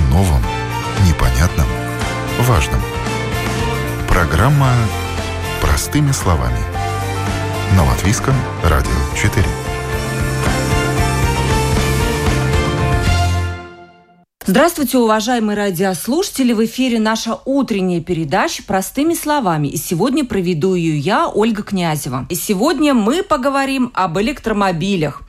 Новом, непонятном, важном. Программа «Простыми словами». На Латвийском радио 4. Здравствуйте, уважаемые радиослушатели! В эфире наша утренняя передача «Простыми словами». И сегодня проведу ее я, Ольга Князева. И сегодня мы поговорим об электромобилях.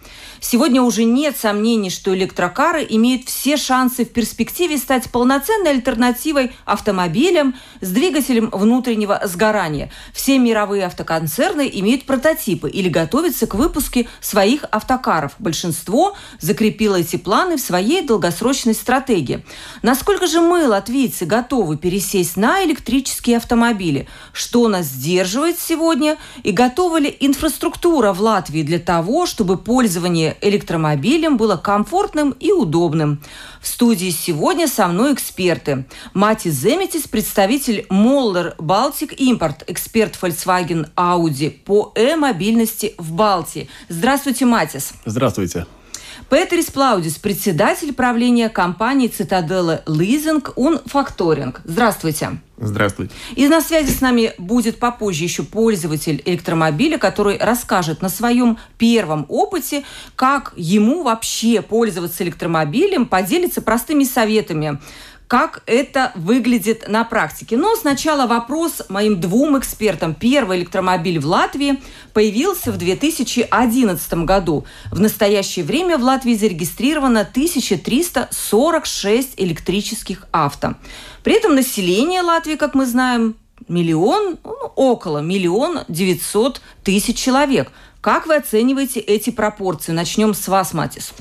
Сегодня уже нет сомнений, что электрокары имеют все шансы в перспективе стать полноценной альтернативой автомобилям с двигателем внутреннего сгорания. Все мировые автоконцерны имеют прототипы или готовятся к выпуску своих автокаров. Большинство закрепило эти планы в своей долгосрочной стратегии. Насколько же мы, латвийцы, готовы пересесть на электрические автомобили? Что нас сдерживает сегодня? И готова ли инфраструктура в Латвии для того, чтобы пользование электромобилем было комфортным и удобным. В студии сегодня со мной эксперты. Мати Земетис, представитель Моллер Балтик Импорт, эксперт Volkswagen Audi по э-мобильности в Балтии. Здравствуйте, Матис. Здравствуйте. Петрис Плаудис, председатель правления компании «Цитаделла Лизинг Ун Факторинг». Здравствуйте. Здравствуйте. И на связи с нами будет попозже еще пользователь электромобиля, который расскажет на своем первом опыте, как ему вообще пользоваться электромобилем, поделится простыми советами, как это выглядит на практике. Но сначала вопрос моим двум экспертам. Первый электромобиль в Латвии появился в 2011 году. В настоящее время в Латвии зарегистрировано 1346 электрических авто. При этом население Латвии, как мы знаем, миллион, ну, около миллиона девятьсот тысяч человек. Как вы оцениваете эти пропорции? Начнем с вас, Матис.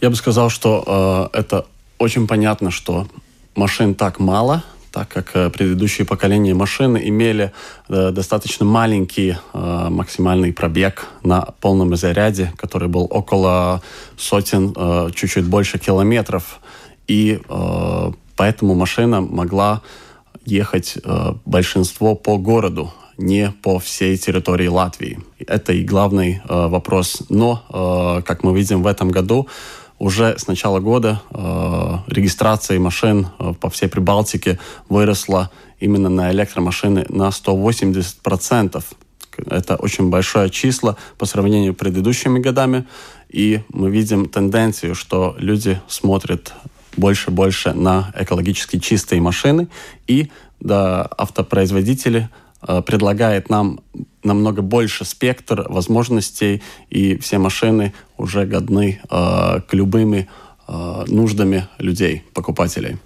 Я бы сказал, что э, это очень понятно, что машин так мало, так как э, предыдущие поколения машин имели э, достаточно маленький э, максимальный пробег на полном заряде, который был около сотен, чуть-чуть больше километров. И поэтому машина могла ехать большинство по городу, не по всей территории Латвии. Это и главный вопрос. Но, как мы видим в этом году, уже с начала года э, регистрация машин э, по всей Прибалтике выросла именно на электромашины на 180%. Это очень большое число по сравнению с предыдущими годами. И мы видим тенденцию, что люди смотрят больше и больше на экологически чистые машины. И да, автопроизводители э, предлагают нам намного больше спектр возможностей, и все машины уже годны э, к любыми э, нуждами людей, покупателей.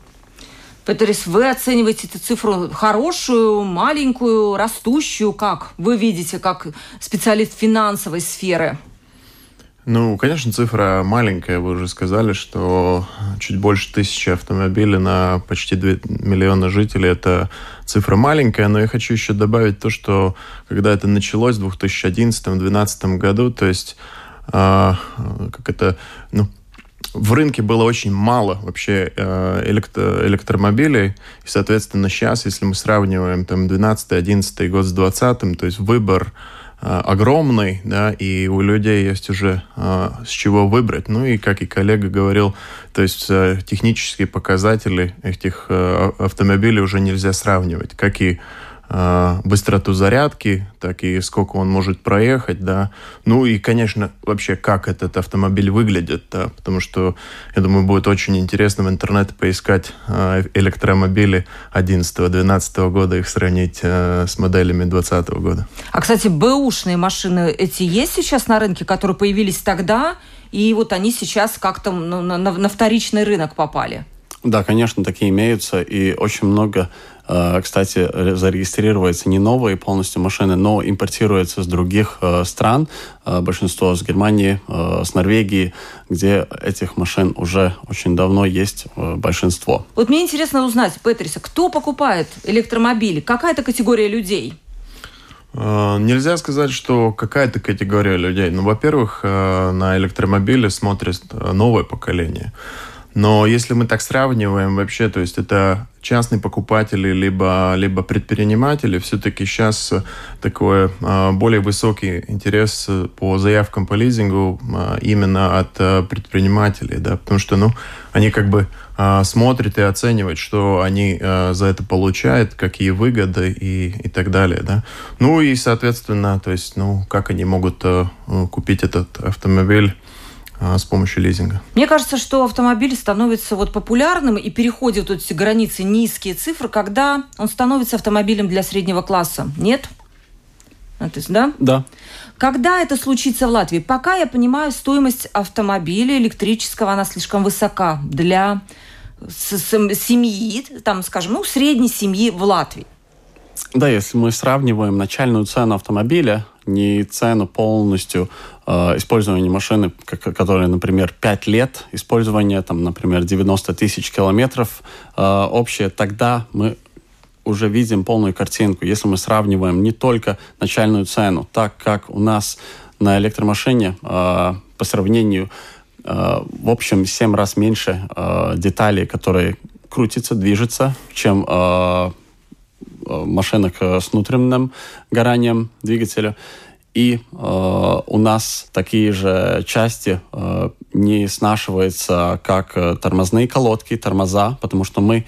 Петерис, вы оцениваете эту цифру хорошую, маленькую, растущую? Как вы видите, как специалист финансовой сферы? Ну, конечно, цифра маленькая. Вы уже сказали, что чуть больше тысячи автомобилей на почти 2 миллиона жителей – это цифра маленькая. Но я хочу еще добавить то, что когда это началось в 2011-2012 году, то есть э, как это, ну, в рынке было очень мало вообще э, электро электромобилей, и, соответственно, сейчас, если мы сравниваем там 12-11 год с 20 то есть выбор огромный, да, и у людей есть уже э, с чего выбрать. Ну и, как и коллега говорил, то есть э, технические показатели этих автомобилей уже нельзя сравнивать, как и э, быстроту зарядки, так и сколько он может проехать, да. Ну и, конечно, вообще, как этот автомобиль выглядит, да, потому что, я думаю, будет очень интересно в интернете поискать э, электромобили 11-12 года, их сравнить э, с моделями 2020 года. А, кстати, бэушные машины эти есть сейчас на рынке, которые появились тогда, и вот они сейчас как-то на, на, на вторичный рынок попали? Да, конечно, такие имеются, и очень много Э, кстати, зарегистрируются не новые полностью машины, но импортируются с других э, стран, э, большинство с Германии, с Норвегии, где этих машин уже очень давно есть большинство. Вот мне интересно узнать, Петриса, кто покупает электромобили? Какая это категория людей? Нельзя сказать, что какая-то категория людей. Ну, во-первых, на электромобили смотрит новое поколение. Но если мы так сравниваем вообще, то есть это частные покупатели либо, либо предприниматели, все-таки сейчас такой а, более высокий интерес по заявкам по лизингу именно от предпринимателей, да, потому что, ну, они как бы смотрят и оценивают, что они за это получают, какие выгоды и, и так далее, да. Ну и, соответственно, то есть, ну, как они могут купить этот автомобиль с помощью лизинга. Мне кажется, что автомобиль становится вот популярным и переходит вот эти границы низкие цифры, когда он становится автомобилем для среднего класса. Нет? А, то есть, да? Да. Когда это случится в Латвии? Пока я понимаю, стоимость автомобиля электрического, она слишком высока для семьи, там, скажем, ну, средней семьи в Латвии. Да, если мы сравниваем начальную цену автомобиля, не цену полностью э, использования машины, которая, например, 5 лет использования, там, например, 90 тысяч километров э, общее, тогда мы уже видим полную картинку. Если мы сравниваем не только начальную цену, так как у нас на электромашине э, по сравнению э, в общем 7 раз меньше э, деталей, которые крутятся, движутся, чем э, машинок э, с внутренним горанием двигателя. И э, у нас такие же части э, не снашиваются, как э, тормозные колодки, тормоза, потому что мы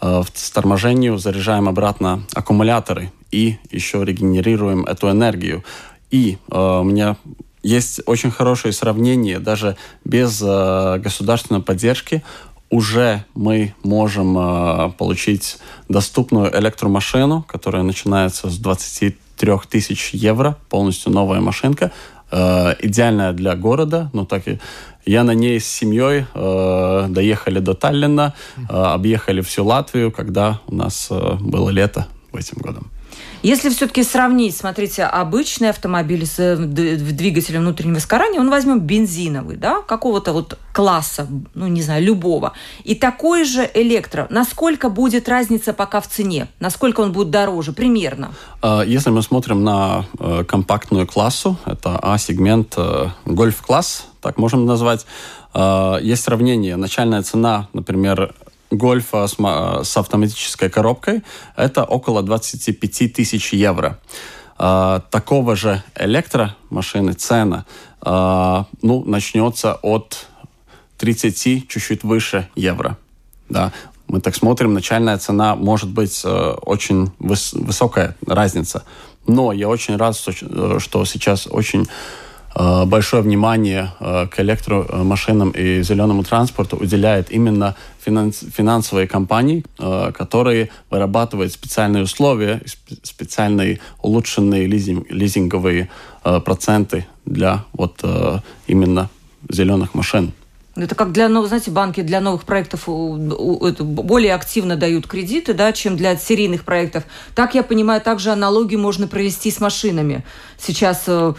э, с торможению заряжаем обратно аккумуляторы и еще регенерируем эту энергию. И э, у меня есть очень хорошее сравнение, даже без э, государственной поддержки уже мы можем э, получить доступную электромашину, которая начинается с 23 тысяч евро, полностью новая машинка, э, идеальная для города, но так и я на ней с семьей э, доехали до Таллина, э, объехали всю Латвию, когда у нас э, было лето в этим годом. Если все-таки сравнить, смотрите, обычный автомобиль с э, двигателем внутреннего сгорания, он возьмем бензиновый, да, какого-то вот класса, ну, не знаю, любого. И такой же электро. Насколько будет разница пока в цене? Насколько он будет дороже? Примерно. А, если мы смотрим на э, компактную классу, это А-сегмент, э, гольф-класс, так можем назвать, есть сравнение. Начальная цена, например, гольфа с, с автоматической коробкой, это около 25 тысяч евро. А, такого же электромашины цена а, ну, начнется от 30, чуть-чуть выше евро. Да. Мы так смотрим, начальная цена может быть э, очень выс высокая разница. Но я очень рад, что, что сейчас очень Э, большое внимание э, к электромашинам и зеленому транспорту уделяет именно финансовые компании, э, которые вырабатывают специальные условия, специальные улучшенные лизинговые проценты для вот именно зеленых машин. Это как для новых, знаете, банки для новых проектов более активно дают кредиты, да, чем для серийных проектов. Так, я понимаю, также аналогию можно провести с машинами. Сейчас Э,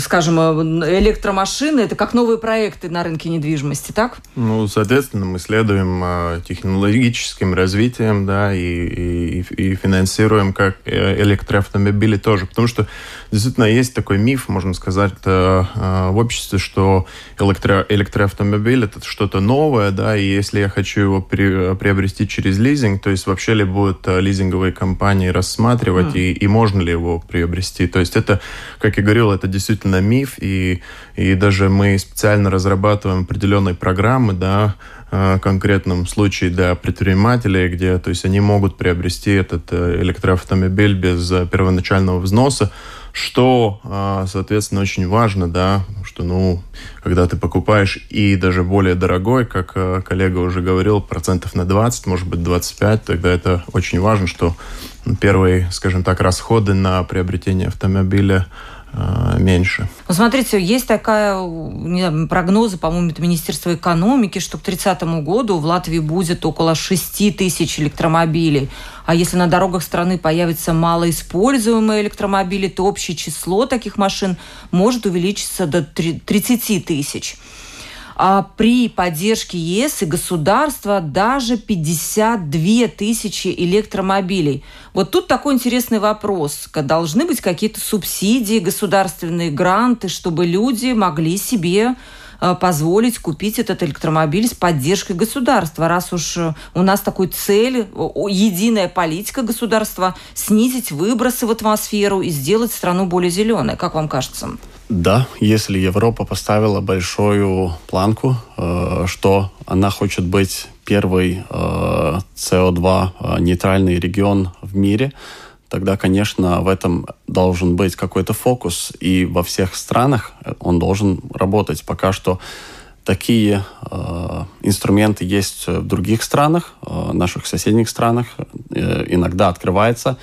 скажем, э, электромашины, это как новые проекты на рынке недвижимости, так? Ну, соответственно, мы следуем э, технологическим развитием, да, и, и, и финансируем как электроавтомобили тоже, потому что действительно есть такой миф, можно сказать, в обществе, что электро, электроавтомобиль это что-то новое, да, и если я хочу его при, приобрести через лизинг, то есть вообще ли будут лизинговые компании рассматривать, mm. и, и можно ли его приобрести, то есть это как я говорил, это действительно миф, и, и даже мы специально разрабатываем определенные программы, да, в конкретном случае для предпринимателей, где то есть они могут приобрести этот э, электроавтомобиль без э, первоначального взноса, что, а, соответственно, очень важно, да, что, ну, когда ты покупаешь и даже более дорогой, как э, коллега уже говорил, процентов на 20, может быть, 25, тогда это очень важно, что первые, скажем так, расходы на приобретение автомобиля меньше. Ну, смотрите, есть такая знаю, прогнозы, по-моему, это Министерство экономики, что к 30 году в Латвии будет около 6 тысяч электромобилей. А если на дорогах страны появятся малоиспользуемые электромобили, то общее число таких машин может увеличиться до 30 тысяч а при поддержке ЕС и государства даже 52 тысячи электромобилей. Вот тут такой интересный вопрос. Должны быть какие-то субсидии, государственные гранты, чтобы люди могли себе э, позволить купить этот электромобиль с поддержкой государства, раз уж э, у нас такой цель, единая политика государства снизить выбросы в атмосферу и сделать страну более зеленой. Как вам кажется? Да, если Европа поставила большую планку, э, что она хочет быть первый э, CO2 э, нейтральный регион в мире, тогда, конечно, в этом должен быть какой-то фокус, и во всех странах он должен работать. Пока что такие э, инструменты есть в других странах, э, наших соседних странах, э, иногда открывается Э,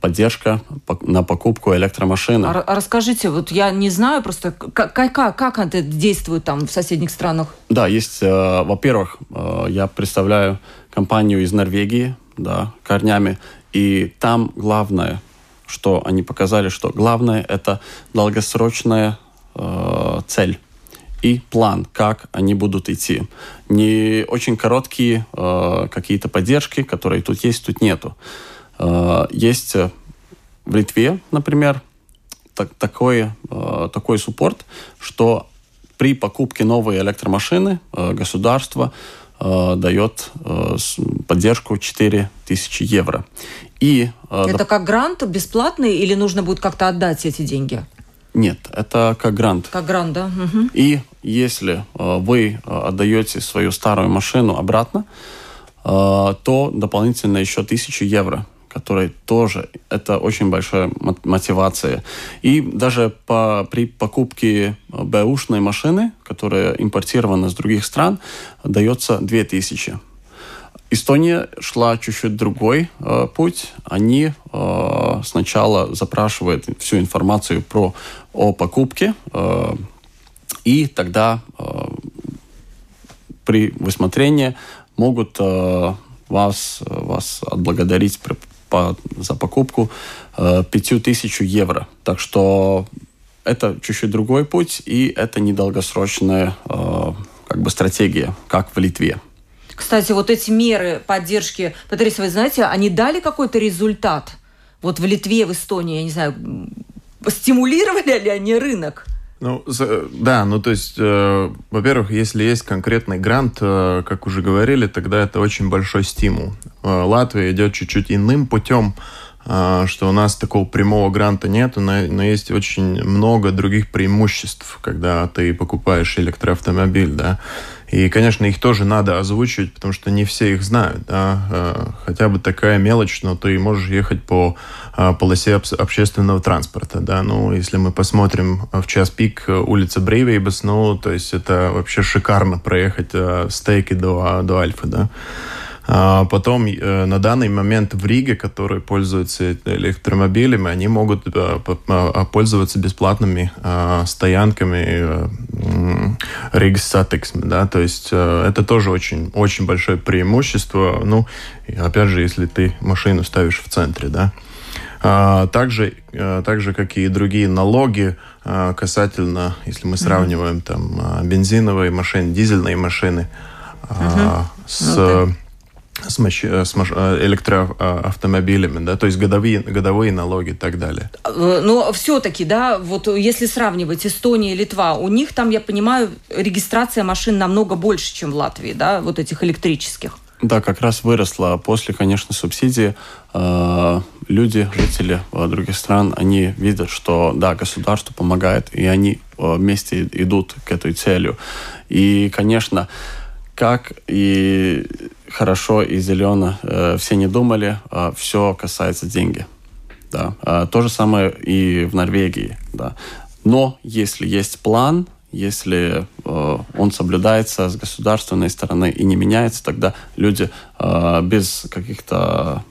поддержка на покупку электромашины. А, а расскажите, вот я не знаю просто, как, как, как это действует там в соседних странах? Да, есть, э, во-первых, э, я представляю компанию из Норвегии, да, корнями, и там главное, что они показали, что главное это долгосрочная э, цель и план, как они будут идти. Не очень короткие э, какие-то поддержки, которые тут есть, тут нету. Э, есть э, в Литве, например, так, такой, э, такой суппорт, что при покупке новой электромашины государство дает поддержку 4000 евро. И, это как грант бесплатный или нужно будет как-то отдать эти деньги? Нет, это как грант. Как грант, да. Угу. И если вы отдаете свою старую машину обратно, то дополнительно еще 1000 евро который тоже это очень большая мотивация. И даже по, при покупке бэушной машины, которая импортирована с других стран, дается 2000. Эстония шла чуть-чуть другой э, путь. Они э, сначала запрашивают всю информацию про о покупке, э, и тогда э, при высмотрении могут э, вас, вас отблагодарить по, за покупку э, 5000 евро. Так что это чуть-чуть другой путь, и это недолгосрочная э, как бы стратегия, как в Литве. Кстати, вот эти меры поддержки, Патрис, вы знаете, они дали какой-то результат? Вот в Литве, в Эстонии, я не знаю, стимулировали ли они рынок? Ну, да, ну то есть, э, во-первых, если есть конкретный грант, э, как уже говорили, тогда это очень большой стимул. Э, Латвия идет чуть-чуть иным путем, э, что у нас такого прямого гранта нет, но, есть очень много других преимуществ, когда ты покупаешь электроавтомобиль, да. И, конечно, их тоже надо озвучивать, потому что не все их знают. Да? Э, хотя бы такая мелочь, но ты можешь ехать по полосе общественного транспорта. Да? Ну, если мы посмотрим в час пик улица Брейвейбас, ну, то есть это вообще шикарно проехать с Тейки до, до Альфы. Да? А потом э, на данный момент в Риге, которые пользуются электромобилями, они могут э, а, пользоваться бесплатными а, стоянками э, Рига да, то есть это тоже очень, очень большое преимущество, ну, опять же, если ты машину ставишь в центре, да. Также, так же, как и другие налоги касательно, если мы сравниваем там бензиновые машины, дизельные машины uh-huh. с... Okay с, маш... с маш... Э, электроавтомобилями, да, то есть годовые, годовые налоги и так далее. Э, но все-таки, да, вот если сравнивать Эстония и Литва, у них там, я понимаю, регистрация машин намного больше, чем в Латвии, да, вот этих электрических. Да, как раз выросла. После, конечно, субсидии э, люди, жители других стран, они видят, что, да, государство помогает, и они вместе идут к этой целью. И, конечно, как и хорошо и зелено э, все не думали, э, все касается деньги. Да. Э, то же самое и в Норвегии. Да. Но если есть план, если э, он соблюдается с государственной стороны и не меняется, тогда люди э, без каких-то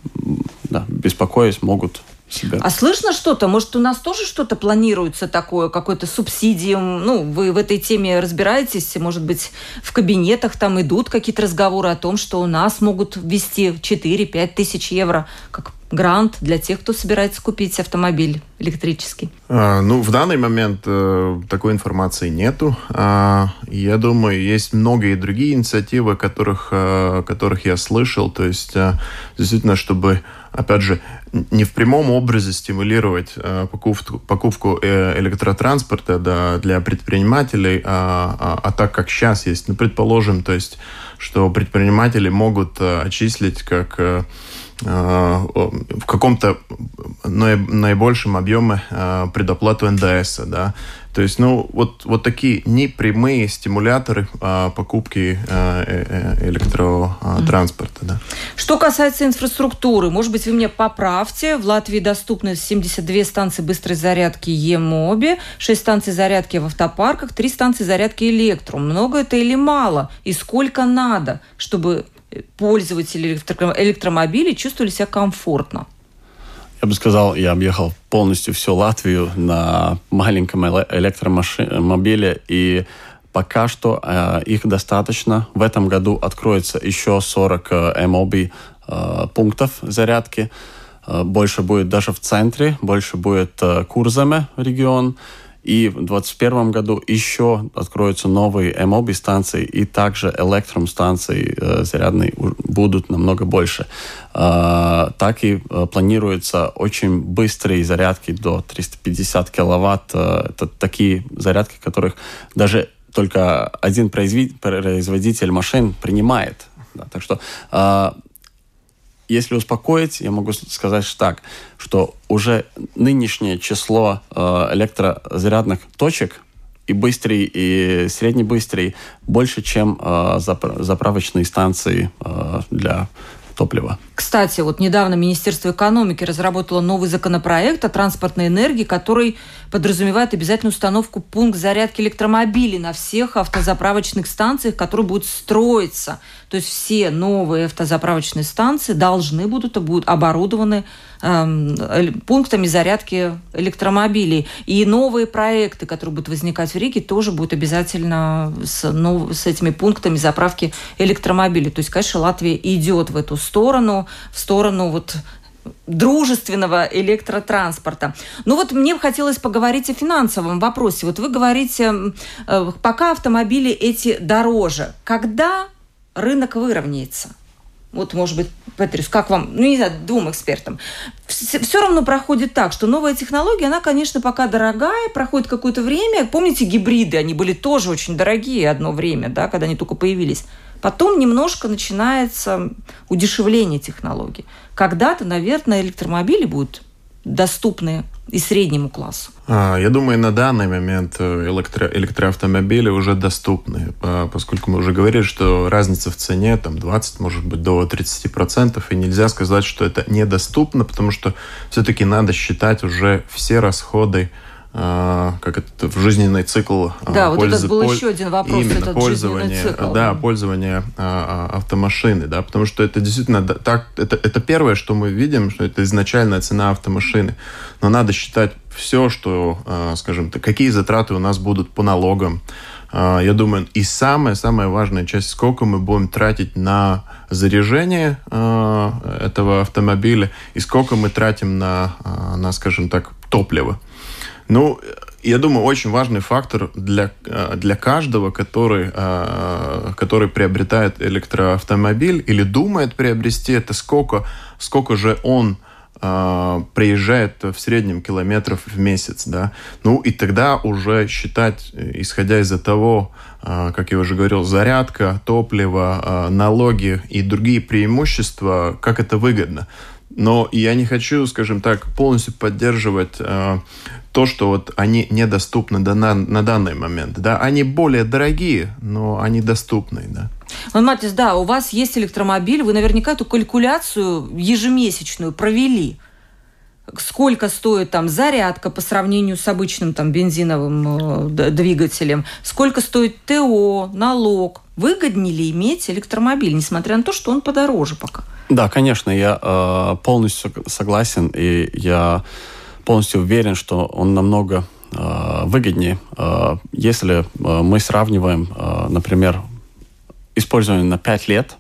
да, беспокоясь могут себя. А слышно что-то? Может, у нас тоже что-то планируется такое, какой-то субсидиум? Ну, вы в этой теме разбираетесь? Может быть, в кабинетах там идут какие-то разговоры о том, что у нас могут ввести 4-5 тысяч евро, как грант для тех, кто собирается купить автомобиль электрический? А, ну, в данный момент э, такой информации нету. А, я думаю, есть многие другие инициативы, которых, э, которых я слышал. То есть, э, действительно, чтобы опять же, не в прямом образе стимулировать э, покупку, покупку э, электротранспорта да, для предпринимателей, а, а, а так как сейчас есть. Ну, предположим, то есть, что предприниматели могут э, отчислить как э, Э, в каком-то наибольшем объеме э, предоплату НДС, да, то есть, ну, вот, вот такие непрямые стимуляторы а, покупки а, электротранспорта. Да. Что касается инфраструктуры, может быть, вы мне поправьте. В Латвии доступны 72 станции быстрой зарядки Емоби, 6 станций зарядки в автопарках, 3 станции зарядки Электрум. Много это или мало? И сколько надо, чтобы пользователи электромобилей чувствовали себя комфортно? Я бы сказал, я объехал полностью всю Латвию на маленьком электромобиле, и пока что э, их достаточно. В этом году откроется еще 40 э, МОБ э, пунктов зарядки. Э, больше будет даже в центре, больше будет э, Курзаме регион. И в 2021 году еще откроются новые МОБИ станции и также электром станции э, зарядные будут намного больше. Э, так и э, планируются очень быстрые зарядки до 350 киловатт. Э, это такие зарядки, которых даже только один производитель машин принимает. Да, так что э, если успокоить, я могу сказать так, что уже нынешнее число э, электрозарядных точек и быстрый, и среднебыстрый больше, чем э, заправочные станции э, для топлива. Кстати, вот недавно Министерство экономики разработало новый законопроект о транспортной энергии, который подразумевает обязательную установку пункт зарядки электромобилей на всех автозаправочных станциях, которые будут строиться. То есть все новые автозаправочные станции должны будут, будут оборудованы эм, пунктами зарядки электромобилей. И новые проекты, которые будут возникать в Риге, тоже будут обязательно с, ну, с этими пунктами заправки электромобилей. То есть, конечно, Латвия идет в эту сторону, в сторону вот дружественного электротранспорта. Ну вот мне хотелось поговорить о финансовом вопросе. Вот вы говорите, э, пока автомобили эти дороже. Когда рынок выровняется? Вот, может быть, Петрис, как вам, ну, не знаю, двум экспертам. Все равно проходит так, что новая технология, она, конечно, пока дорогая, проходит какое-то время. Помните, гибриды, они были тоже очень дорогие одно время, да, когда они только появились. Потом немножко начинается удешевление технологий. Когда-то, наверное, электромобили будут доступны и среднему классу? А, я думаю, на данный момент э, электро электроавтомобили уже доступны, поскольку мы уже говорили, что разница в цене там 20, может быть, до 30%, и нельзя сказать, что это недоступно, потому что все-таки надо считать уже все расходы а, как это в жизненный цикл а, да пользы, вот это был еще один вопрос именно этот пользование цикл, да, пользование а, автомашины да потому что это действительно так это это первое что мы видим что это изначальная цена автомашины. Но надо считать все что скажем так какие затраты у нас будут по налогам. Я думаю, и самая самая важная часть, сколько мы будем тратить на заряжение этого автомобиля и сколько мы тратим на, на скажем так, топливо. Ну, я думаю, очень важный фактор для, э, для каждого, который, э, который приобретает электроавтомобиль или думает приобрести, это сколько, сколько же он э, приезжает в среднем километров в месяц, да. Ну и тогда уже считать, исходя из того, как я уже говорил, зарядка, топливо, налоги и другие преимущества, как это выгодно. Но я не хочу, скажем так, полностью поддерживать то, что вот они недоступны на, на данный момент. Да? Они более дорогие, но они доступны. Да? Вот, Матис, да, у вас есть электромобиль, вы наверняка эту калькуляцию ежемесячную провели. Сколько стоит там зарядка по сравнению с обычным там бензиновым э, двигателем? Сколько стоит ТО, налог? Выгоднее ли иметь электромобиль, несмотря на то, что он подороже пока? Да, конечно, я э, полностью согласен, и я полностью уверен, что он намного э, выгоднее, э, если э, мы сравниваем, э, например, использование на 5 лет,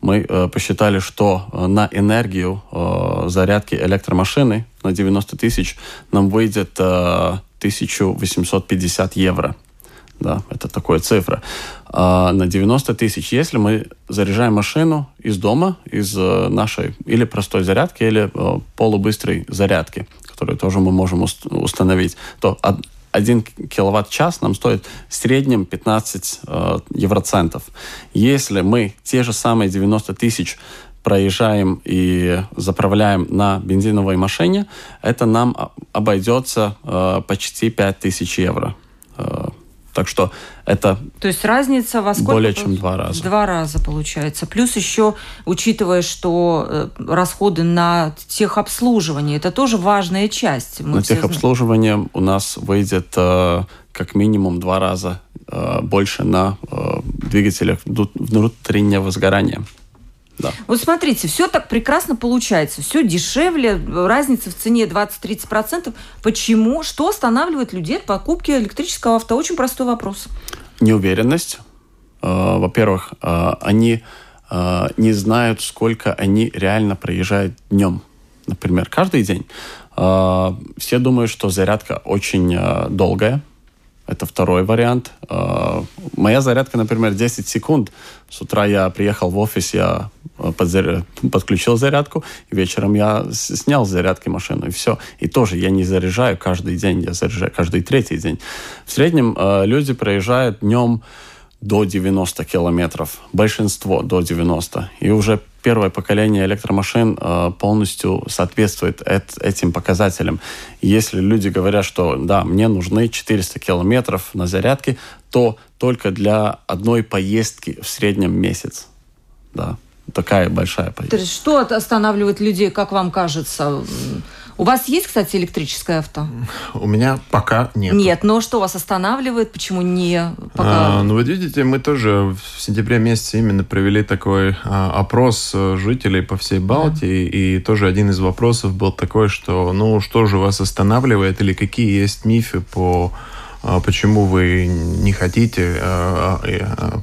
мы э, посчитали, что э, на энергию э, зарядки электромашины на 90 тысяч нам выйдет э, 1850 евро. Да, это такая цифра. А на 90 тысяч, если мы заряжаем машину из дома, из э, нашей или простой зарядки, или э, полубыстрой зарядки, которую тоже мы можем установить, то 1 киловатт-час нам стоит в среднем 15 э, евроцентов. Если мы те же самые 90 тысяч проезжаем и заправляем на бензиновой машине, это нам обойдется э, почти 5000 евро. Э, так что это То есть разница во сколько? Более чем два раза. Два раза получается. Плюс еще, учитывая, что э, расходы на техобслуживание, это тоже важная часть. Мы на техобслуживание знаем. у нас выйдет э, как минимум два раза э, больше на двигателях внутреннего сгорания. Да. Вот смотрите, все так прекрасно получается, все дешевле, разница в цене 20-30%. Почему? Что останавливает людей от покупки электрического авто? Очень простой вопрос. Неуверенность. Э, во-первых, э, они э, не знают, сколько они реально проезжают днем. Например, каждый день. Все думают, что зарядка очень долгая, это второй вариант. А, моя зарядка, например, 10 секунд. С утра я приехал в офис, я а, подключил зарядку, и вечером я снял с зарядки машину, и все. И тоже я не заряжаю каждый день, я заряжаю каждый третий день. В среднем а, люди проезжают днем до 90 километров, большинство до 90. И уже первое поколение электромашин э, полностью соответствует эт, этим показателям. Если люди говорят, что да, мне нужны 400 километров на зарядке, то только для одной поездки в среднем месяц. Да, такая большая поездка. То есть что останавливает людей, как вам кажется? У вас есть, кстати, электрическое авто? У меня пока нет. Нет, но что вас останавливает? Почему не пока? А, ну, вот видите, мы тоже в сентябре месяце именно провели такой а, опрос э, жителей по всей Балтии, да. и тоже один из вопросов был такой, что, ну, что же вас останавливает или какие есть мифы по почему вы не хотите а, а,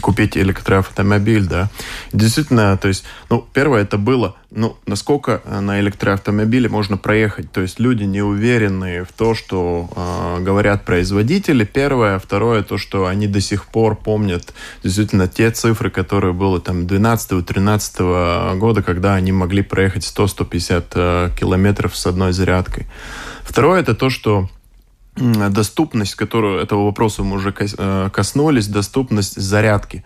купить электроавтомобиль, да. Действительно, то есть, ну, первое это было, ну, насколько на электроавтомобиле можно проехать, то есть люди не уверены в то, что э, говорят производители, первое, второе, то, что они до сих пор помнят действительно те цифры, которые были там 12-13 года, когда они могли проехать 100-150 э, километров с одной зарядкой. Второе, это то, что доступность, которую этого вопроса мы уже э, коснулись, доступность зарядки.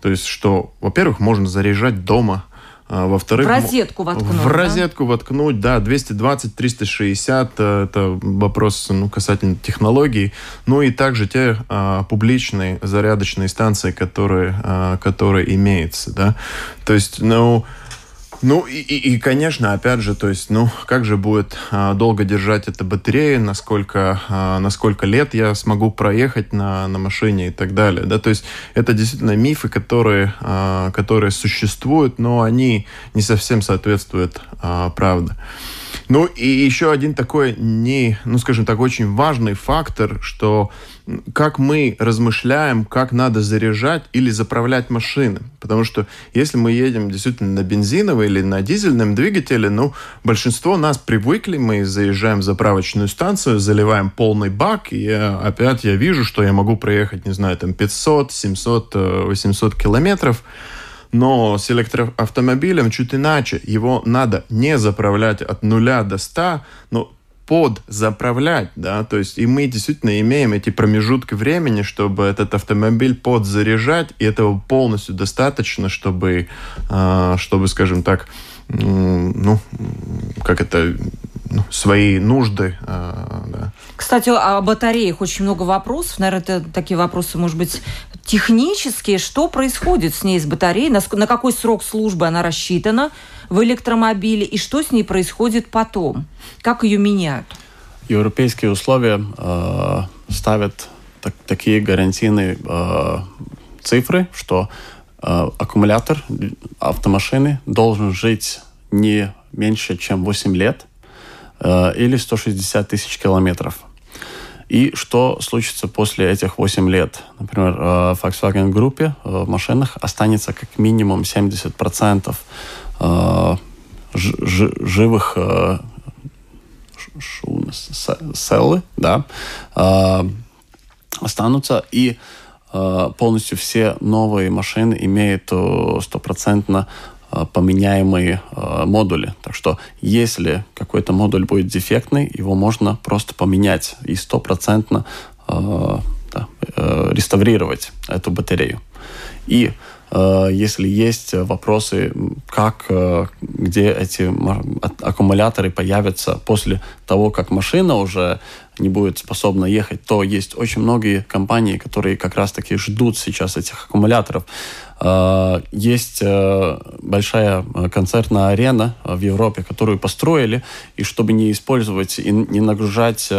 То есть, что, во-первых, можно заряжать дома, а, во-вторых, в розетку воткнуть. В розетку да? воткнуть, да, 220, 360, э, это вопрос ну, касательно технологий. Ну и также те а, публичные зарядочные станции, которые, а, которые имеются, да. То есть, ну, ну и, и, и, конечно, опять же, то есть, ну, как же будет а, долго держать эта батарея, насколько, а, на сколько лет я смогу проехать на, на машине и так далее, да, то есть это действительно мифы, которые, а, которые существуют, но они не совсем соответствуют а, правде. Ну и еще один такой не, ну скажем так, очень важный фактор, что как мы размышляем, как надо заряжать или заправлять машины. Потому что если мы едем действительно на бензиновой или на дизельном двигателе, ну, большинство нас привыкли, мы заезжаем в заправочную станцию, заливаем полный бак, и я, опять я вижу, что я могу проехать, не знаю, там 500, 700, 800 километров. Но с электроавтомобилем чуть иначе. Его надо не заправлять от нуля до 100, но подзаправлять, да, то есть и мы действительно имеем эти промежутки времени, чтобы этот автомобиль подзаряжать, и этого полностью достаточно, чтобы, а, чтобы, скажем так, ну, как это, ну, свои нужды. А, да. Кстати, о батареях очень много вопросов. Наверное, это такие вопросы, может быть, технические. Что происходит с ней, с батареей? На, на какой срок службы она рассчитана в электромобиле? И что с ней происходит потом? Как ее меняют? Европейские условия э, ставят так, такие гарантийные э, цифры, что э, аккумулятор автомашины должен жить не меньше, чем 8 лет э, или 160 тысяч километров. И что случится после этих 8 лет? Например, в Volkswagen группе в машинах останется как минимум 70% живых селы, да, останутся, и полностью все новые машины имеют стопроцентно поменяемые модули. Так что если какой-то модуль будет дефектный, его можно просто поменять и стопроцентно да, реставрировать эту батарею. И Э, если есть вопросы, как, э, где эти аккумуляторы появятся после того, как машина уже не будет способна ехать, то есть очень многие компании, которые как раз-таки ждут сейчас этих аккумуляторов. Э, есть большая концертная арена в Европе, которую построили, и чтобы не использовать и не нагружать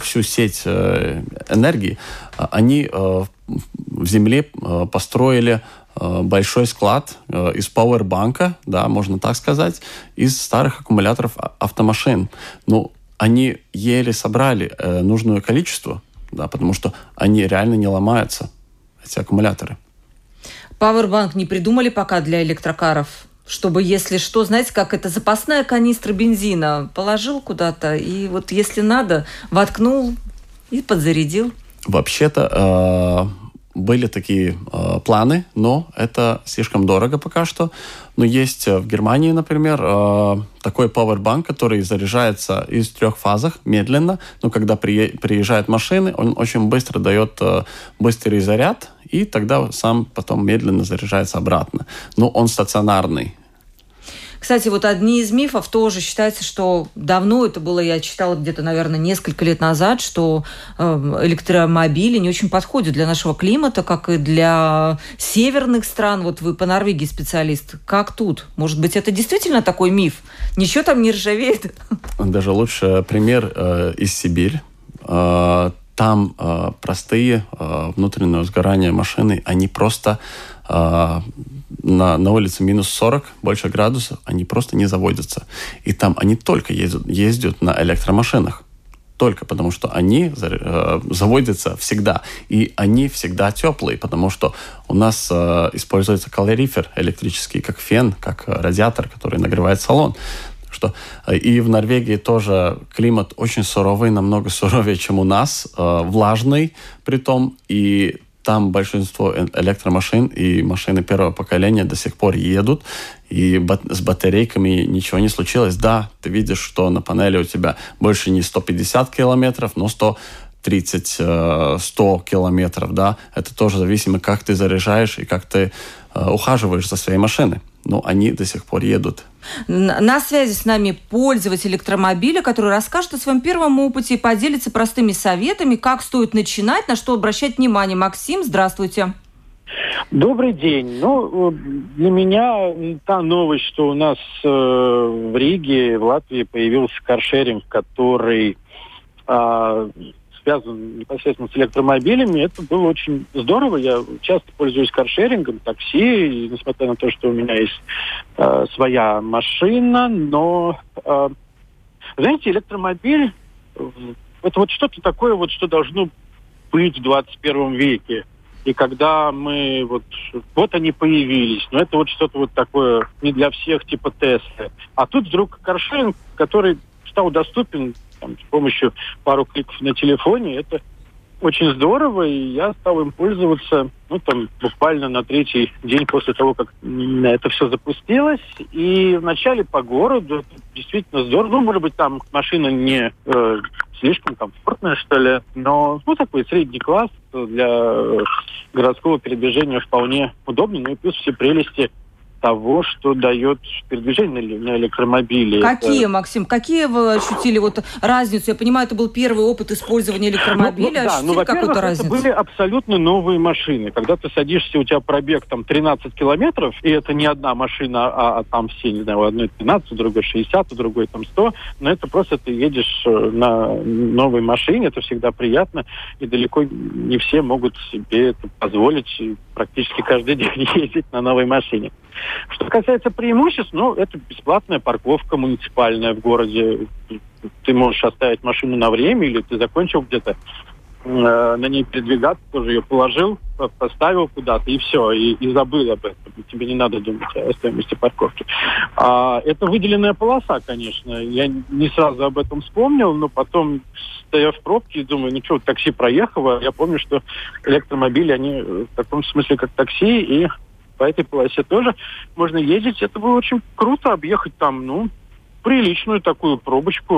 всю сеть энергии, они в земле построили Э, большой склад э, из пауэрбанка, да, можно так сказать, из старых аккумуляторов а, автомашин. Ну, они еле собрали э, нужное количество, да, потому что они реально не ломаются, эти аккумуляторы. Пауэрбанк не придумали пока для электрокаров? чтобы, если что, знаете, как это запасная канистра бензина, положил куда-то, и вот если надо, воткнул и подзарядил. Вообще-то были такие э, планы, но это слишком дорого пока что. Но есть э, в Германии, например, э, такой powerbank, который заряжается из трех фазах медленно. Но когда при, приезжают машины, он очень быстро дает э, быстрый заряд, и тогда сам потом медленно заряжается обратно. Но он стационарный. Кстати, вот одни из мифов тоже считается, что давно это было, я читала где-то, наверное, несколько лет назад, что эм, электромобили не очень подходят для нашего климата, как и для северных стран. Вот вы по Норвегии специалист. Как тут? Может быть, это действительно такой миф? Ничего там не ржавеет? Даже лучше пример э, из Сибири. Э, там э, простые э, внутреннее сгорание машины, они просто э, на, на улице минус 40, больше градусов, они просто не заводятся. И там они только ездят, ездят на электромашинах. Только потому, что они э, заводятся всегда. И они всегда теплые, потому что у нас э, используется калорифер электрический, как фен, как радиатор, который нагревает салон что э, и в Норвегии тоже климат очень суровый, намного суровее, чем у нас, э, влажный при том, и там большинство электромашин и машины первого поколения до сих пор едут, и с батарейками ничего не случилось. Да, ты видишь, что на панели у тебя больше не 150 километров, но 100 30, 100 э, километров, да, это тоже зависимо, как ты заряжаешь и как ты э, ухаживаешь за своей машиной. Но они до сих пор едут. На связи с нами пользователь электромобиля, который расскажет о своем первом опыте и поделится простыми советами, как стоит начинать, на что обращать внимание. Максим, здравствуйте. Добрый день. Ну, для меня та новость, что у нас э, в Риге, в Латвии появился каршеринг, который э, связан непосредственно с электромобилями, это было очень здорово. Я часто пользуюсь каршерингом, такси, и, несмотря на то, что у меня есть э, своя машина, но, э, знаете, электромобиль это вот что-то такое, вот, что должно быть в 21 веке. И когда мы вот вот они появились, но это вот что-то вот такое не для всех типа Теслы. А тут вдруг каршеринг, который стал доступен там, с помощью пару кликов на телефоне, это очень здорово, и я стал им пользоваться, ну, там, буквально на третий день после того, как это все запустилось. И вначале по городу действительно здорово. Ну, может быть, там машина не э, слишком комфортная, что ли, но, ну, такой средний класс для городского передвижения вполне удобно, ну и плюс все прелести того, что дает передвижение на электромобиле. Какие, это... Максим, какие вы ощутили вот разницу? Я понимаю, это был первый опыт использования электромобиля. Ну, ну, да, ну, во-первых, это были абсолютно новые машины. Когда ты садишься, у тебя пробег там 13 километров, и это не одна машина, а, а там все, не знаю, у одной 15, у другой 60, у другой там 100, но это просто ты едешь э, на новой машине, это всегда приятно, и далеко не все могут себе это позволить практически каждый день ездить на новой машине. Что касается преимуществ, ну, это бесплатная парковка муниципальная в городе. Ты можешь оставить машину на время, или ты закончил где-то на ней передвигаться, тоже ее положил, поставил куда-то и все, и, и забыл об этом. Тебе не надо думать о стоимости парковки. А, это выделенная полоса, конечно. Я не сразу об этом вспомнил, но потом, стоя в пробке, думаю, ну что, такси проехало. Я помню, что электромобили, они в таком смысле, как такси, и по этой полосе тоже можно ездить. Это было очень круто объехать там, ну, приличную такую пробочку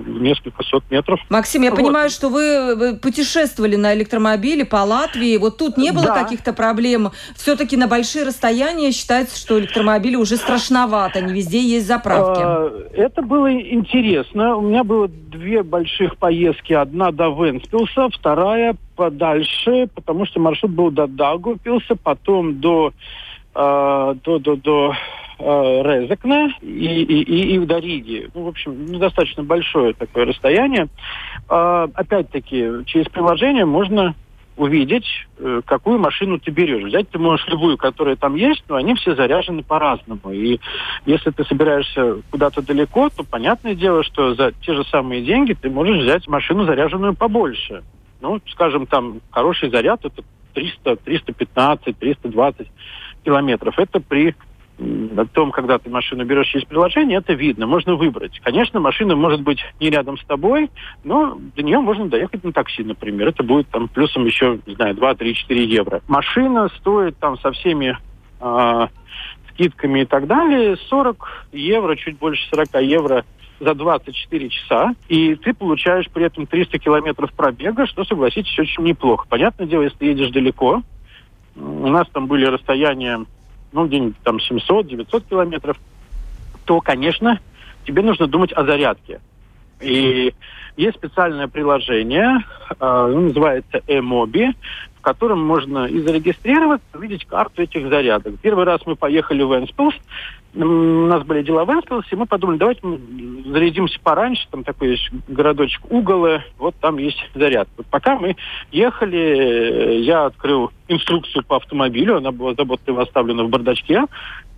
в несколько сот метров. Максим, я вот. понимаю, что вы путешествовали на электромобиле по Латвии. Вот тут не было да. каких-то проблем. Все-таки на большие расстояния считается, что электромобили уже страшновато. Не везде есть заправки. А, это было интересно. У меня было две больших поездки. Одна до Венспилса, вторая подальше, потому что маршрут был до Даугавпилса, потом до, э, до, до, до э, и, и, и, и до Риги. Ну, в общем, достаточно большое такое расстояние. Э, опять-таки, через приложение можно увидеть, э, какую машину ты берешь. Взять ты можешь любую, которая там есть, но они все заряжены по-разному. И если ты собираешься куда-то далеко, то понятное дело, что за те же самые деньги ты можешь взять машину, заряженную побольше. Ну, скажем, там хороший заряд это 300, 315, 320 километров. Это при о том, когда ты машину берешь через приложение, это видно, можно выбрать. Конечно, машина может быть не рядом с тобой, но до нее можно доехать на такси, например. Это будет там плюсом еще, не знаю, 2, 3, 4 евро. Машина стоит там со всеми э, скидками и так далее 40 евро, чуть больше 40 евро за 24 часа, и ты получаешь при этом 300 километров пробега, что, согласитесь, очень неплохо. Понятное дело, если ты едешь далеко, у нас там были расстояния ну, где-нибудь там 700-900 километров, то, конечно, тебе нужно думать о зарядке. И есть специальное приложение, э, называется e в котором можно и зарегистрироваться, увидеть карту этих зарядок. Первый раз мы поехали в Энспилс, у нас были дела в Энспилсе, мы подумали, давайте мы зарядимся пораньше, там такой есть городочек Уголы, вот там есть заряд. Вот пока мы ехали, я открыл инструкцию по автомобилю, она была заботливо оставлена в бардачке,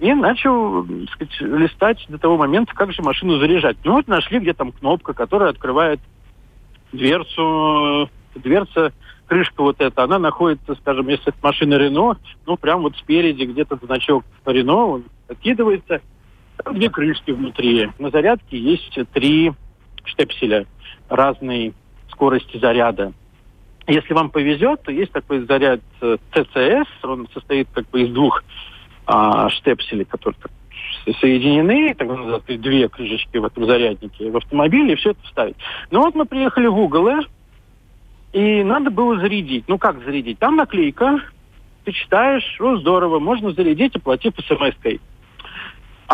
и начал, так сказать, листать до того момента, как же машину заряжать. Ну вот нашли, где там кнопка, которая открывает дверцу, дверца крышка вот эта, она находится, скажем, если это машина Рено, ну, прям вот спереди где-то значок Рено, откидывается, там две крышки внутри. На зарядке есть три штепселя разной скорости заряда. Если вам повезет, то есть такой заряд ТЦС, он состоит как бы из двух а, штепселей, которые соединены, так называют, две крышечки в этом заряднике в автомобиле, и все это вставить. Ну вот мы приехали в угол, и надо было зарядить. Ну как зарядить? Там наклейка, ты читаешь, о, здорово, можно зарядить, оплатив смс-кой.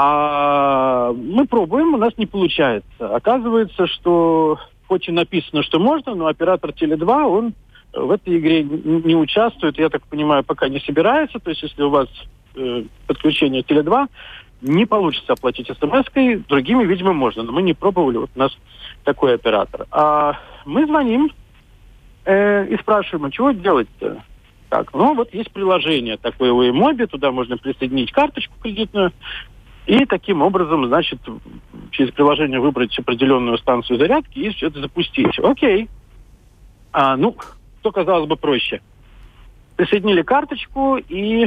А мы пробуем, у нас не получается. Оказывается, что хоть и написано, что можно, но оператор Теле2, он в этой игре не участвует, я так понимаю, пока не собирается. То есть, если у вас э, подключение Теле2, не получится оплатить смс-кой, другими, видимо, можно. Но мы не пробовали, вот у нас такой оператор. А мы звоним э, и спрашиваем, а чего делать-то? Так, ну вот есть приложение такое у Эмоби, туда можно присоединить карточку кредитную, и таким образом, значит, через приложение выбрать определенную станцию зарядки и все это запустить. Окей. А, ну, что казалось бы проще. Присоединили карточку и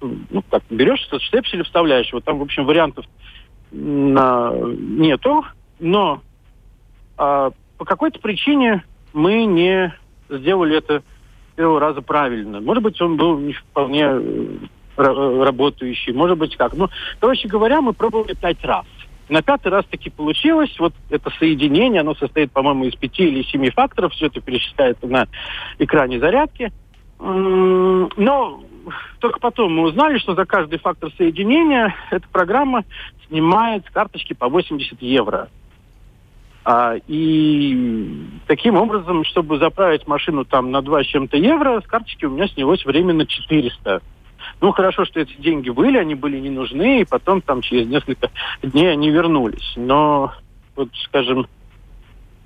ну, как, берешь этот штепсель и вставляешь. Вот там, в общем, вариантов на... нету, но а, по какой-то причине мы не сделали это первого раза правильно. Может быть, он был не вполне э, работающий, может быть, как. Ну, короче говоря, мы пробовали пять раз. На пятый раз таки получилось. Вот это соединение, оно состоит, по-моему, из пяти или семи факторов. Все это перечисляется на экране зарядки. Но только потом мы узнали, что за каждый фактор соединения эта программа снимает с карточки по 80 евро. А, и таким образом, чтобы заправить машину там на 2 с чем-то евро, с карточки у меня снялось временно 400. Ну, хорошо, что эти деньги были, они были не нужны, и потом там через несколько дней они вернулись. Но, вот, скажем,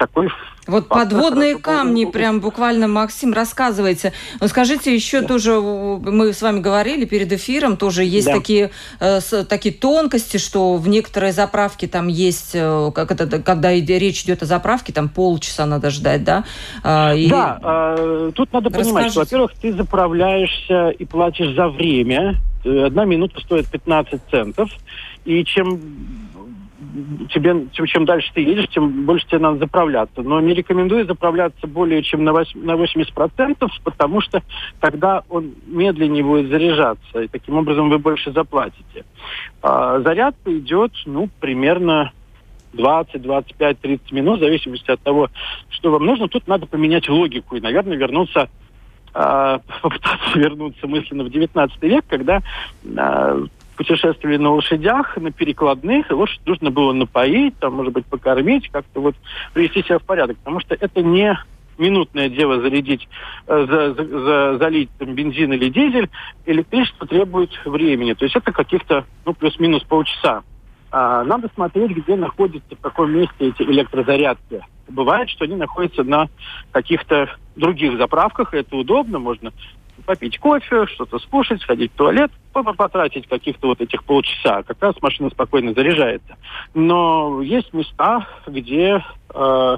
такой вот подводные камни, прям буквально, Максим, рассказывайте. Но скажите, еще да. тоже, мы с вами говорили перед эфиром, тоже есть да. такие, э, с, такие тонкости, что в некоторые заправки там есть, э, как это, когда речь идет о заправке, там полчаса надо ждать, да? Э, и... Да, э, тут надо Расскажите. понимать, что, во-первых, ты заправляешься и платишь за время. Э, одна минута стоит 15 центов. И чем тебе, чем дальше ты едешь, тем больше тебе надо заправляться. Но не рекомендую заправляться более чем на, 8, на 80%, потому что тогда он медленнее будет заряжаться, и таким образом вы больше заплатите. А зарядка идет, ну, примерно 20, 25, 30 минут, в зависимости от того, что вам нужно. Тут надо поменять логику и, наверное, вернуться а, попытаться вернуться мысленно в 19 век, когда а, путешествовали на лошадях, на перекладных, и лошадь нужно было напоить, там, может быть, покормить, как-то вот привести себя в порядок. Потому что это не минутное дело зарядить, э, за, за, за, залить там, бензин или дизель, электричество требует времени. То есть это каких-то, ну, плюс-минус полчаса. А, надо смотреть, где находятся, в каком месте эти электрозарядки. Бывает, что они находятся на каких-то других заправках, и это удобно, можно попить кофе, что-то скушать, сходить в туалет, потратить каких-то вот этих полчаса. Как раз машина спокойно заряжается. Но есть места, где э,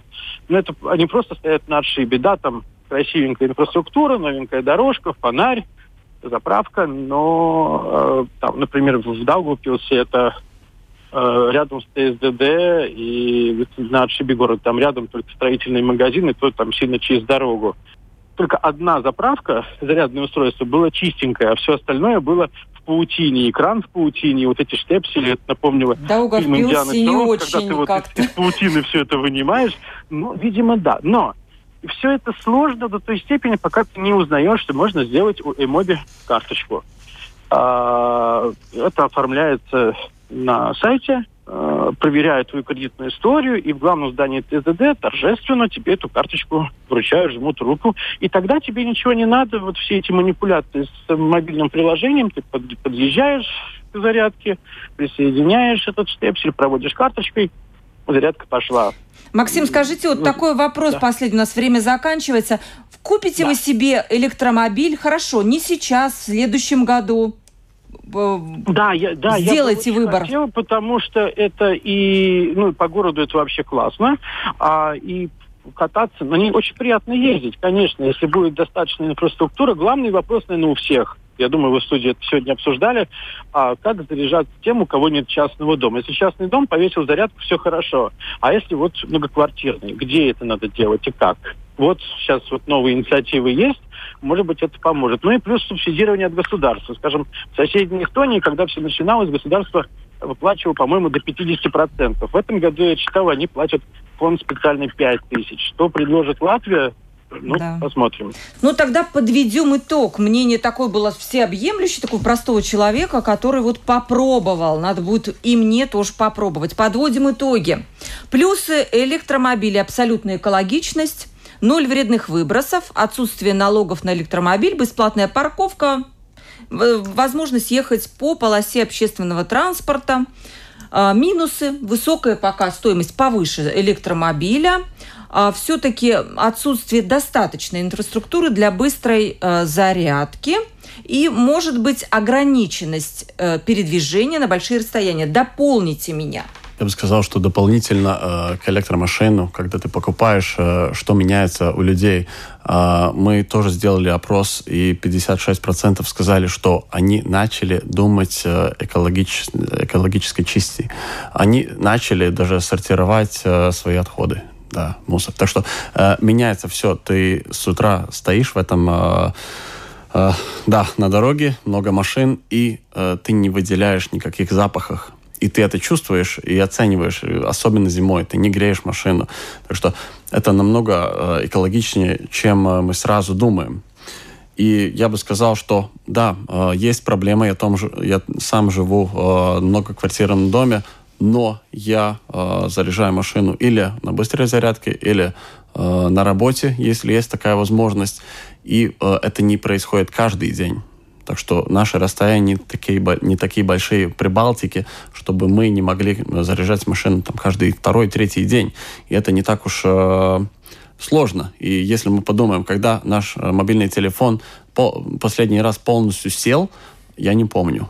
ну, это, они просто стоят на отшибе. Да, там красивенькая инфраструктура, новенькая дорожка, фонарь, заправка, но, э, там, например, в Даугавпилсе это э, рядом с ТСДД и на отшибе города, там рядом только строительные магазины, то там сильно через дорогу только одна заправка, зарядное устройство, было чистенькое, а все остальное было в паутине. Экран в паутине, вот эти штепсели, это напомнило да, фильм «Индиана Джонс», когда ты вот из, из паутины все это вынимаешь. Ну, видимо, да. Но все это сложно до той степени, пока ты не узнаешь, что можно сделать у Эмоби карточку. А, это оформляется на сайте, э, проверяют твою кредитную историю, и в главном здании ТЗД торжественно тебе эту карточку вручают, жмут руку, и тогда тебе ничего не надо, вот все эти манипуляции с мобильным приложением, ты под, подъезжаешь к зарядке, присоединяешь этот штепсель, проводишь карточкой, зарядка пошла. Максим, скажите, вот ну, такой вопрос да. последний, у нас время заканчивается. Купите да. вы себе электромобиль, хорошо, не сейчас, в следующем году, да, я, да, сделайте я выбор. Хотел, потому что это и ну по городу это вообще классно, а и кататься, на ней очень приятно ездить, конечно, если будет достаточная инфраструктура. Главный вопрос, наверное, у всех. Я думаю, вы в студии это сегодня обсуждали. А как заряжать тем, у кого нет частного дома? Если частный дом, повесил зарядку, все хорошо. А если вот многоквартирный, где это надо делать и как? Вот сейчас вот новые инициативы есть, может быть, это поможет. Ну и плюс субсидирование от государства. Скажем, в соседней Эстонии, когда все начиналось, государство выплачивало, по-моему, до 50%. В этом году, я читал, они платят фонд специальный 5 тысяч. Что предложит Латвия, ну, да. посмотрим. Ну, тогда подведем итог. Мнение такое было всеобъемлющее, такого простого человека, который вот попробовал. Надо будет и мне тоже попробовать. Подводим итоги. Плюсы электромобиля – абсолютная экологичность, ноль вредных выбросов, отсутствие налогов на электромобиль, бесплатная парковка, возможность ехать по полосе общественного транспорта, а, минусы, высокая пока стоимость повыше электромобиля, а, все-таки отсутствие достаточной инфраструктуры для быстрой а, зарядки и, может быть, ограниченность э, передвижения на большие расстояния. Дополните меня – я бы сказал, что дополнительно э, к электромашину, когда ты покупаешь, э, что меняется у людей, э, мы тоже сделали опрос, и 56% сказали, что они начали думать э, экологич, экологической чисти. Они начали даже сортировать э, свои отходы да, мусор. Так что э, меняется все. Ты с утра стоишь в этом... Э, э, да, на дороге много машин, и э, ты не выделяешь никаких запахов и ты это чувствуешь и оцениваешь, особенно зимой, ты не греешь машину. Так что это намного э, экологичнее, чем э, мы сразу думаем. И я бы сказал, что да, э, есть проблема, я, том я сам живу в многоквартирном доме, но я заряжаю машину или на быстрой зарядке, или на работе, если есть такая возможность. И это не происходит каждый день. Так что наши расстояния не такие, не такие большие при Балтике, чтобы мы не могли заряжать машину там, каждый второй, третий день. И это не так уж э, сложно. И если мы подумаем, когда наш э, мобильный телефон по, последний раз полностью сел, я не помню.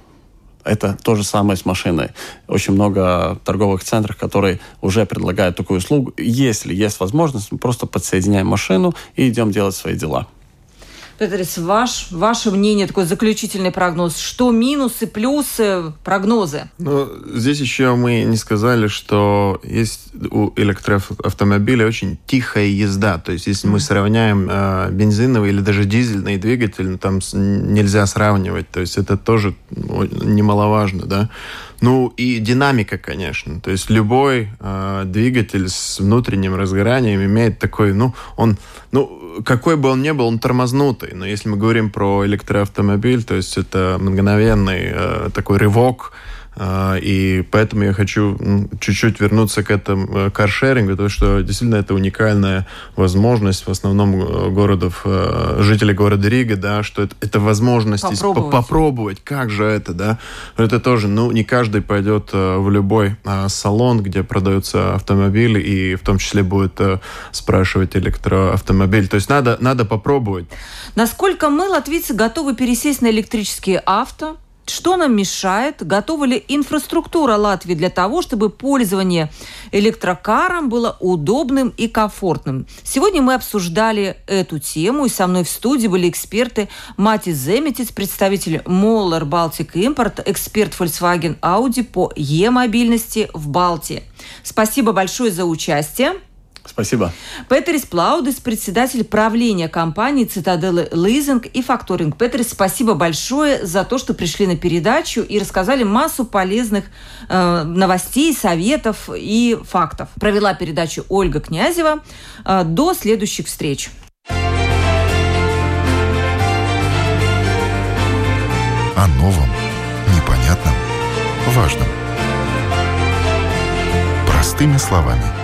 Это то же самое с машиной. Очень много торговых центров, которые уже предлагают такую услугу. Если есть возможность, мы просто подсоединяем машину и идем делать свои дела. Петрис, ваш, ваше мнение, такой заключительный прогноз. Что минусы, плюсы, прогнозы? Ну, здесь еще мы не сказали, что есть у электроавтомобиля очень тихая езда. То есть, если мы сравняем э, бензиновый или даже дизельный двигатель, ну, там нельзя сравнивать. То есть, это тоже немаловажно, да. Ну и динамика, конечно. То есть любой э, двигатель с внутренним разгоранием имеет такой, ну, он, ну, какой бы он ни был, он тормознутый. Но если мы говорим про электроавтомобиль, то есть это мгновенный э, такой рывок, и поэтому я хочу чуть-чуть вернуться к этому каршерингу, потому что действительно это уникальная возможность в основном э, городов, э, жителей города Рига, да, что это, это возможность попробовать. попробовать, как же это, да. Это тоже, ну, не каждый пойдет э, в любой а, салон, где продаются автомобили, и в том числе будет спрашивать электроавтомобиль. То есть надо, надо попробовать. Насколько мы, латвийцы, готовы пересесть на электрические авто? Что нам мешает? Готова ли инфраструктура Латвии для того, чтобы пользование электрокаром было удобным и комфортным? Сегодня мы обсуждали эту тему, и со мной в студии были эксперты Мати Земетец, представитель Moller Baltic Import, эксперт Volkswagen Audi по e-мобильности в Балтии. Спасибо большое за участие. Спасибо. Петерис Плаудес, председатель правления компании «Цитаделы Лизинг» и «Факторинг». Петерис, спасибо большое за то, что пришли на передачу и рассказали массу полезных э, новостей, советов и фактов. Провела передачу Ольга Князева. Э, до следующих встреч. О новом, непонятном, важном. Простыми словами –